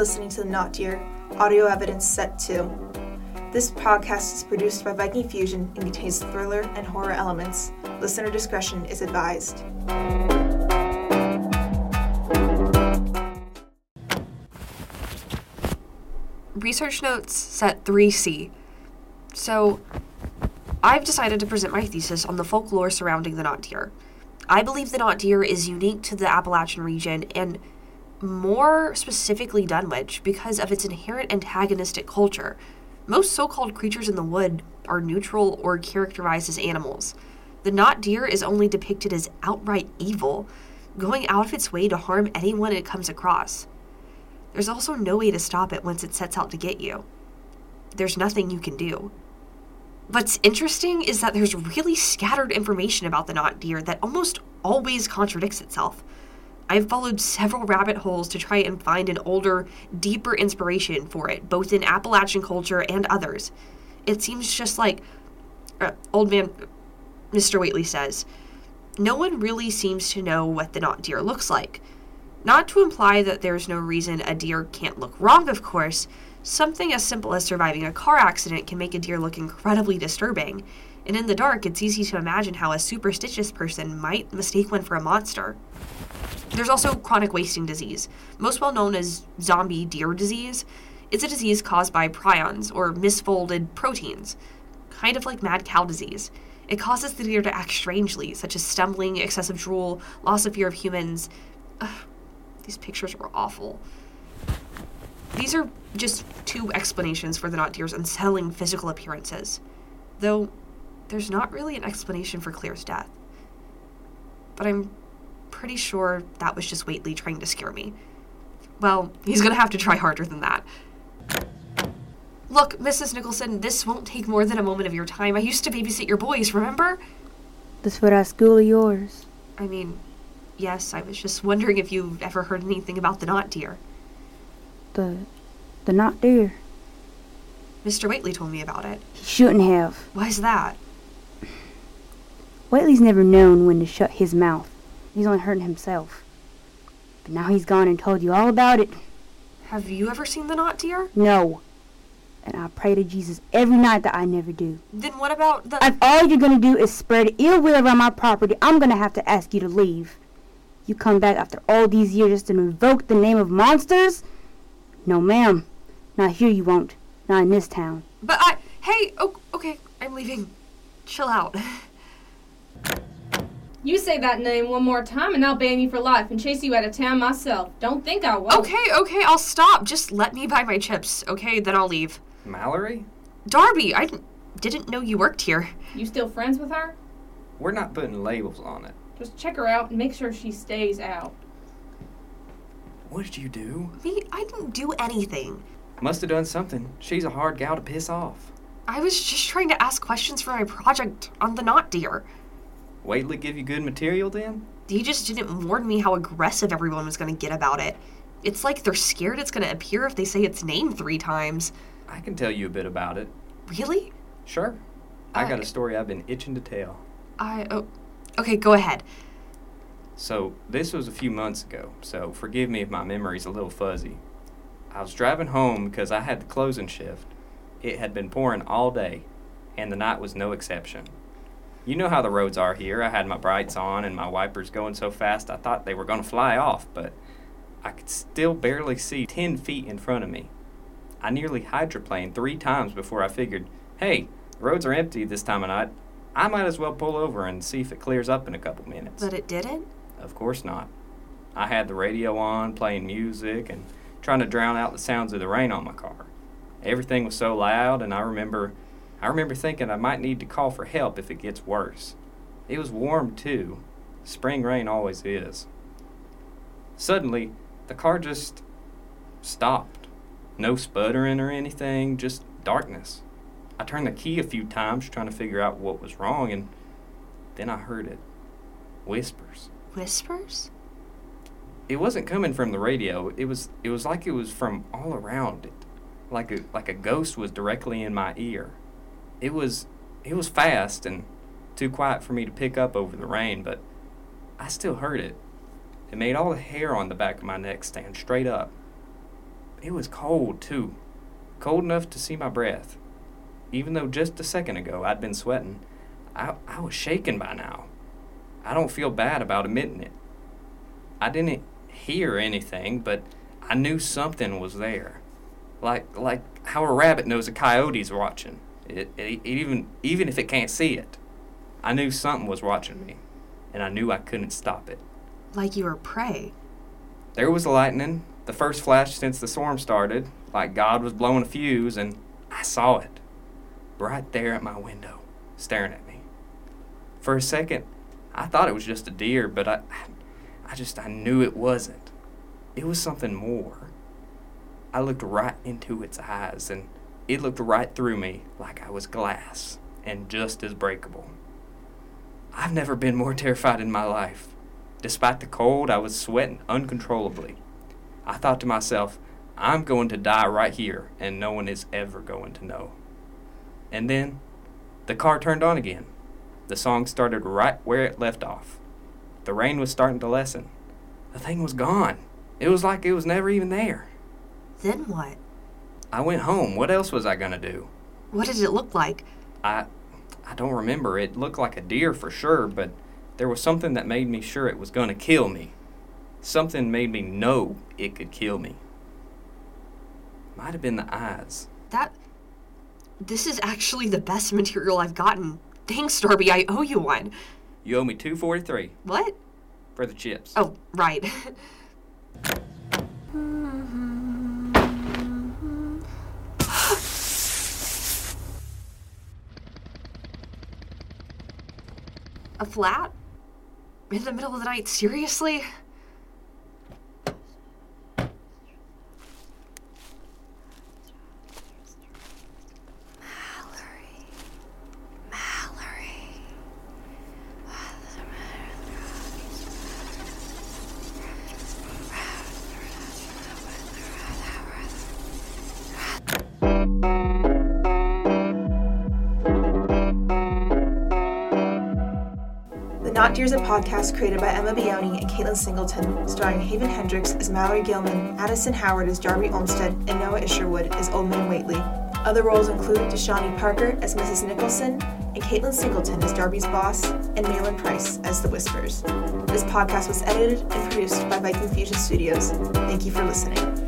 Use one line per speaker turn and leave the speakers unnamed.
listening to The Not Deer, Audio Evidence Set 2. This podcast is produced by Viking Fusion and contains thriller and horror elements. Listener discretion is advised.
Research Notes Set 3C. So, I've decided to present my thesis on the folklore surrounding the Not Deer. I believe the Not Deer is unique to the Appalachian region and more specifically Dunwich because of its inherent antagonistic culture. Most so called creatures in the wood are neutral or characterized as animals. The Not Deer is only depicted as outright evil, going out of its way to harm anyone it comes across. There's also no way to stop it once it sets out to get you. There's nothing you can do. What's interesting is that there's really scattered information about the Not Deer that almost always contradicts itself. I've followed several rabbit holes to try and find an older, deeper inspiration for it, both in Appalachian culture and others. It seems just like uh, old man Mr. Whately says, no one really seems to know what the not deer looks like. Not to imply that there's no reason a deer can't look wrong, of course, something as simple as surviving a car accident can make a deer look incredibly disturbing, and in the dark, it's easy to imagine how a superstitious person might mistake one for a monster. There's also chronic wasting disease, most well known as zombie deer disease. It's a disease caused by prions, or misfolded proteins, kind of like mad cow disease. It causes the deer to act strangely, such as stumbling, excessive drool, loss of fear of humans. Ugh, these pictures were awful. These are just two explanations for the not deer's unsettling physical appearances, though there's not really an explanation for Claire's death. But I'm pretty sure that was just Whately trying to scare me. Well, he's gonna have to try harder than that. Look, Mrs. Nicholson, this won't take more than a moment of your time. I used to babysit your boys, remember?
This for that school of yours.
I mean, yes, I was just wondering if you've ever heard anything about the not deer.
The the not deer.
Mr. Whately told me about it.
He shouldn't have.
Why's that?
Whately's never known when to shut his mouth. He's only hurting himself. But now he's gone and told you all about it.
Have you ever seen the not deer?
No. And I pray to Jesus every night that I never do.
Then what about the.
If all you're gonna do is spread ill will around my property, I'm gonna have to ask you to leave. You come back after all these years just to invoke the name of monsters? No, ma'am. Not here you won't. Not in this town.
But I. Hey, oh, okay, I'm leaving. Chill out.
You say that name one more time and I'll ban you for life and chase you out of town myself. Don't think I won't.
Okay, okay, I'll stop. Just let me buy my chips, okay? Then I'll leave.
Mallory?
Darby, I didn't, didn't know you worked here.
You still friends with her?
We're not putting labels on it.
Just check her out and make sure she stays out.
What did you do?
Me, I didn't do anything.
Must have done something. She's a hard gal to piss off.
I was just trying to ask questions for my project on the not deer.
Whately give you good material then?
He just didn't warn me how aggressive everyone was going to get about it. It's like they're scared it's going to appear if they say its name three times.
I can tell you a bit about it.
Really?
Sure. I got a uh, story I've been itching to tell.
I. Oh. Okay, go ahead.
So, this was a few months ago, so forgive me if my memory's a little fuzzy. I was driving home because I had the closing shift. It had been pouring all day, and the night was no exception. You know how the roads are here. I had my brights on and my wipers going so fast I thought they were going to fly off, but I could still barely see 10 feet in front of me. I nearly hydroplaned three times before I figured, hey, the roads are empty this time of night. I might as well pull over and see if it clears up in a couple minutes.
But it didn't?
Of course not. I had the radio on, playing music, and trying to drown out the sounds of the rain on my car. Everything was so loud, and I remember, I remember thinking I might need to call for help if it gets worse. It was warm too. Spring rain always is. Suddenly, the car just stopped. No sputtering or anything, just darkness. I turned the key a few times trying to figure out what was wrong, and then I heard it. Whispers
Whispers?
it wasn't coming from the radio. It was it was like it was from all around it. Like a like a ghost was directly in my ear. It was it was fast and too quiet for me to pick up over the rain, but I still heard it. It made all the hair on the back of my neck stand straight up. it was cold too. Cold enough to see my breath. Even though just a second ago I'd been sweating, I, I was shaking by now. I don't feel bad about admitting it. I didn't hear anything, but I knew something was there. Like like how a rabbit knows a coyote's watching. It, it, it even even if it can't see it. I knew something was watching me, and I knew I couldn't stop it.
Like you were prey.
There was lightning, the first flash since the storm started, like God was blowing a fuse, and I saw it. Right there at my window, staring at me. For a second, I thought it was just a deer, but I I just I knew it wasn't. It was something more. I looked right into its eyes and it looked right through me like I was glass and just as breakable. I've never been more terrified in my life. Despite the cold, I was sweating uncontrollably. I thought to myself, I'm going to die right here, and no one is ever going to know. And then, the car turned on again. The song started right where it left off. The rain was starting to lessen. The thing was gone. It was like it was never even there.
Then what?
I went home. What else was I going to do?
What did it look like?
I I don't remember. It looked like a deer for sure, but there was something that made me sure it was going to kill me. Something made me know it could kill me. Might have been the eyes.
That. This is actually the best material I've gotten. Thanks, Darby. I owe you one.
You owe me 243
What?
for the chips.
Oh, right. A flat? In the middle of the night? Seriously?
Not Deer is a podcast created by Emma Bioni and Caitlin Singleton, starring Haven Hendricks as Mallory Gilman, Addison Howard as Darby Olmstead, and Noah Isherwood as Old Man Whately. Other roles include Deshawnee Parker as Mrs. Nicholson, and Caitlin Singleton as Darby's boss, and Malin Price as The Whispers. This podcast was edited and produced by Viking Fusion Studios. Thank you for listening.